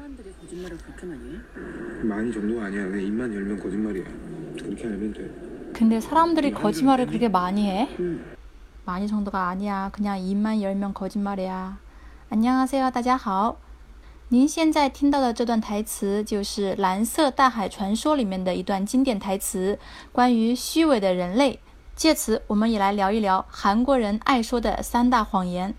사람들이 거짓말을 그렇게 많이 해? 많이 정도가 아니야. 그냥 입만 열면 거짓말이야. 그렇게 알면 돼. 근데 사람들이 거짓말을 그렇게 많이 해? 응. 많이 정도가 아니야. 그냥 입만 열면 거짓말이야. 안녕하세요，大家好。您现在听到的这段台词就是《蓝色大海传说》里面的一段经典台词，关于虚伪的人类。借此，我们也来聊一聊韩国人爱说的三大谎言。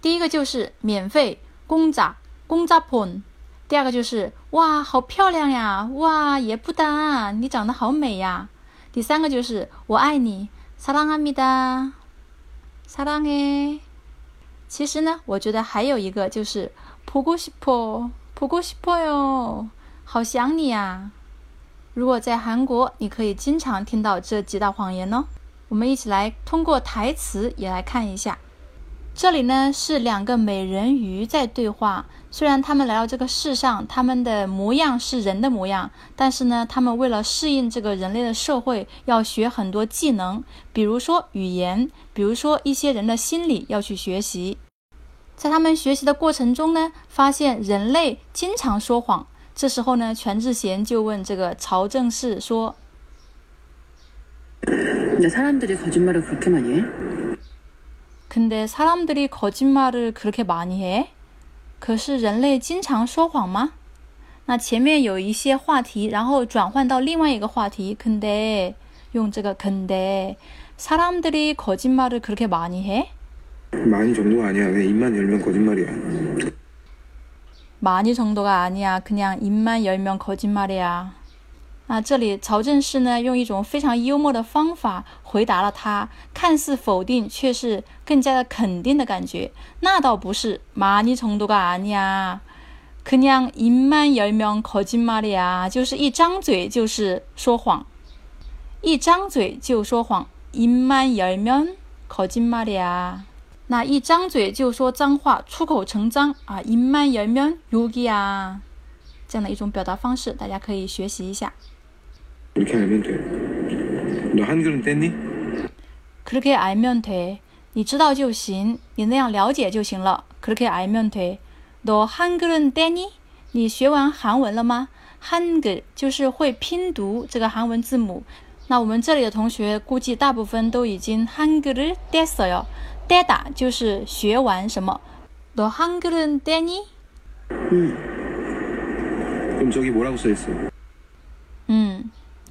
第一个就是免费公仔公仔폰， 第二个就是哇好漂亮呀，哇也不单你长得好美呀。第三个就是我爱你，사랑합니다，사랑 해。 其实呢，我觉得还有一个就是보고싶 어， 보고싶어 요， 好想你呀。如果在韩国，你可以经常听到这几道谎言哦。我们一起来通过台词也来看一下。 这里呢是两个美人鱼在对话。虽然他们来到这个世上，他们的模样是人的模样，但是呢，他们为了适应这个人类的社会，要学很多技能，比如说语言，比如说一些人的心理要去学习。在他们学习的过程中呢，发现人类经常说谎。这时候呢，全智贤就问这个曹正奭说：“근데사람들이거짓말을그렇게많이해 근데 사람들이 거짓말을 그렇게 많이 해? 可是人类经常说谎吗？那前面有一些话题，然后转换到另外一个话题。근데用这个근데 사람들이 거짓말을 그렇게 많이 해? 많이 정도가 아니야. 그냥 입만 열면 거짓말이야. 많이 정도가 아니야. 그냥 입만 열면 거짓말이야. 啊，这里曹正奭呢用一种非常幽默的方法回答了他，看似否定，却是更加的肯定的感觉。那倒不是，많이정도가아니 야， 그냥입만열면거짓말이 야， 就是一张嘴就是说谎，一张嘴就说谎，입만열면거짓말이 야。 那一张嘴就说脏话，出口成章啊，입만열면욕이 야， 这样的一种表达方式，大家可以学习一下。 그렇게 알면 돼. 너 한글은 뗐니? 그렇게 알면 돼. 你知道就行,你那样了解就行了. 그렇게 알면 돼. 너 한글은 떼니? 你学完韩文了吗? 한글 就是会拼读这个韩文字母。那我们这里的同学估计大部分都已经 한글을 뗐어요. 떼다 就是学完什么。너 한글은 떼니? 응. 그럼 저기 뭐라고 써 있어? 嗯。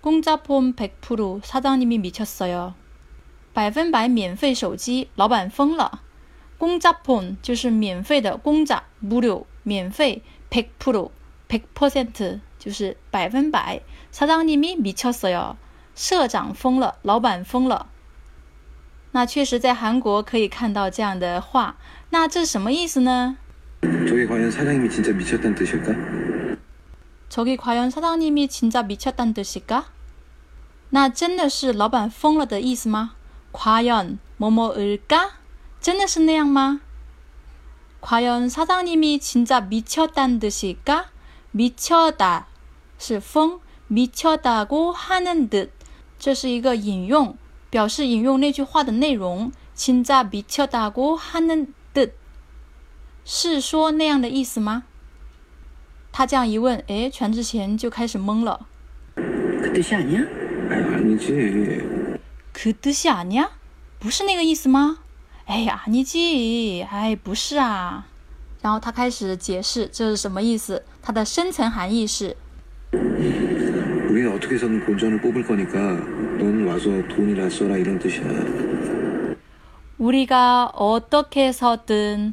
공짜폰 100%사장님이미쳤어요百分百免费手机，老板疯了。공짜폰就是免费的公仔，무료免费，100%100%就是百分百。사장님이미쳤어 요， 社长疯了，老板疯了。那确实，在韩国可以看到这样的话。那这是什么意思呢？저기과연사장님이진짜미쳤다는뜻일까 저기 과연 사장님이 진짜 미쳤다는 뜻일까? 那真的是老板疯了的意思吗？과연 뭐뭐일까？ 真的是那样吗？과연사장님이진짜미쳤다는뜻일까미쳤다是疯，미쳤다고하는 듯， 这是一个引用，表示引用那句话的内容。진짜미쳤다고하는 듯， 是说那样的意思吗？ 他这样一问，哎，全智贤就开始懵了。그뜻이아니 야？ 아니지그뜻이아니 야？ 不是那个意思吗？哎呀，아니 지， 哎，不是啊。然后他开始解释这是什么意思，它的深层含义是。우리는어떻게해서는본전을뽑을거니까넌와서돈이라써라이런뜻이야 우리가어떻게해서든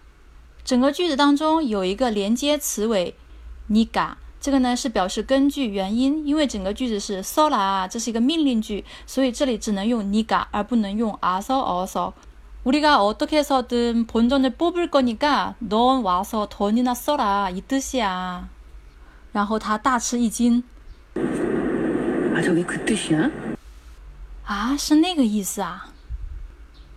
整个句子当中有一个连接词尾니가这个呢是表示根据原因，因为整个句子是써라这是一个命令句，所以这里只能用니가而不能用아서어서우리가어떻게해서든본전을뽑을거니까넌와서돈이나써라이뜻이야然后他大吃一惊， 아, 저게 그 뜻이야? 啊，是那个意思啊。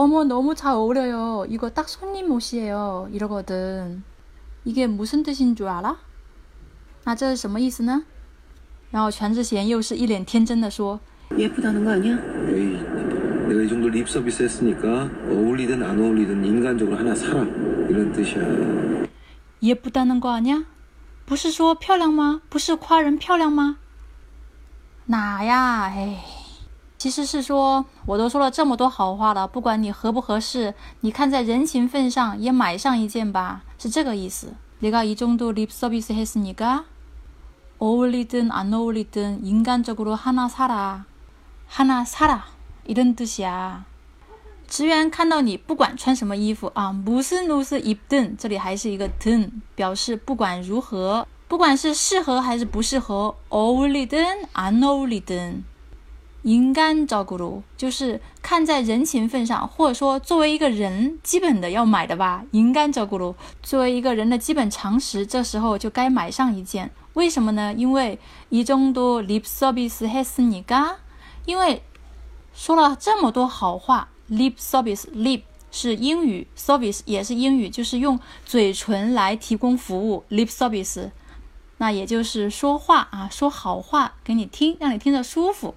어머 너무 잘 어울려요. 이거 딱 손님 옷이에요. 이러거든. 이게 무슨 뜻인 줄 알아? 那这是什么意思呢？然后全智贤又是一脸天真的说 예쁘다는 거 아니야? 에이, 내가 이 정도 립 서비스 했으니까 어울리든 안 어울리든 인간적으로 하나 사라. 이런 뜻이야. ：“예쁘다는 거 아니야？不是说漂亮吗？不是夸人漂亮吗？哪呀？哎， 其实是说，我都说了这么多好话了，不管你合不合适，你看在人情份上也买上一件吧，是这个意思。내가이정도립서비스했으니까어울리든안어울리든인간적으로하나사라하나사라이런뜻이야。 职员看到你不管穿什么衣服啊，무슨옷을입든这里还是一个든，表示不管如何，不管是适合还是不适合，어울리든안어울리든 인간적으로就是看在人情份上，或者说作为一个人基本的要买的吧。인간적으로作为一个人的基本常识，这时候就该买上一件。为什么呢？因为이정도립서비스했으니까，因为说了这么多好话。lip service lip 是英语，service 也是英语，就是用嘴唇来提供服务。lip service，那也就是说话啊，说好话给你听，让你听着舒服。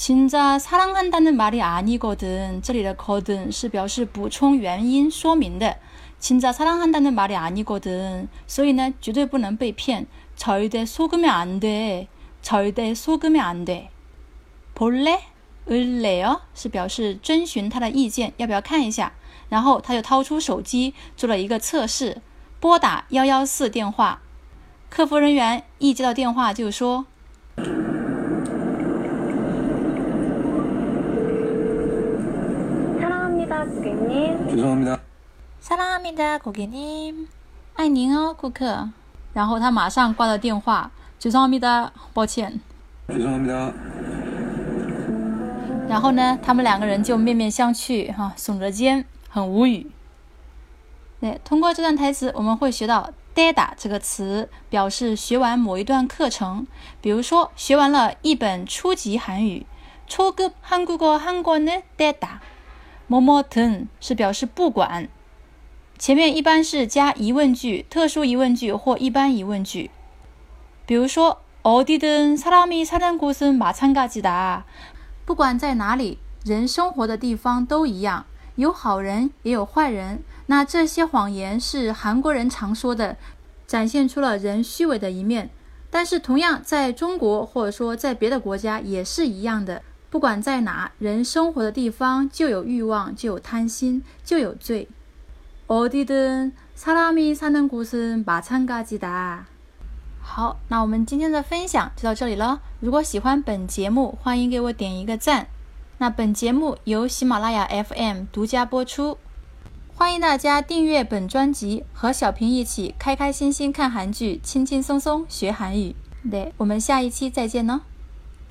진짜사랑한다는말이아니거든这里的거든是表示补充原因说明的。진짜사랑한다는말이아니거든所以呢，绝对不能被骗。절대속으면안 돼， 절대속으면안 돼。 볼래을래요是表示征询他的意见，要不要看一下？然后他就掏出手机做了一个测试，拨打幺幺四电话，客服人员一接到电话就说。 사랑합니다, 고객님. 죄송합니다. 사랑합니다, 고객님. 爱您哦，顾客。然后他马上挂了电话，죄송합니다，抱歉。 죄송합니다. 然后呢，他们两个人就面面相觑，哈，耸着肩，很无语。对，通过这段台词，我们会学到 “data” 这个词，表示学完某一段课程。比如说，学完了一本初级韩语，초급한국어한권을 data，뭐뭐든是表示不管。前面一般是加疑问句、特殊疑问句或一般疑问句。比如说，어디든사람이사는곳은마찬가지다。不管在哪里，人生活的地方都一样，有好人也有坏人。那这些谎言是韩国人常说的，展现出了人虚伪的一面。但是同样在中国或者说在别的国家也是一样的， 不管在哪，人生活的地方就有欲望，就有贪心，就有罪。어디든사람이사는곳은마찬가지다。 好，那我们今天的分享就到这里了。如果喜欢本节目，欢迎给我点一个赞。那本节目由喜马拉雅 FM 独家播出，欢迎大家订阅本专辑，和小平一起开开心心看韩剧，轻轻松松学韩语。对，我们下一期再见呢。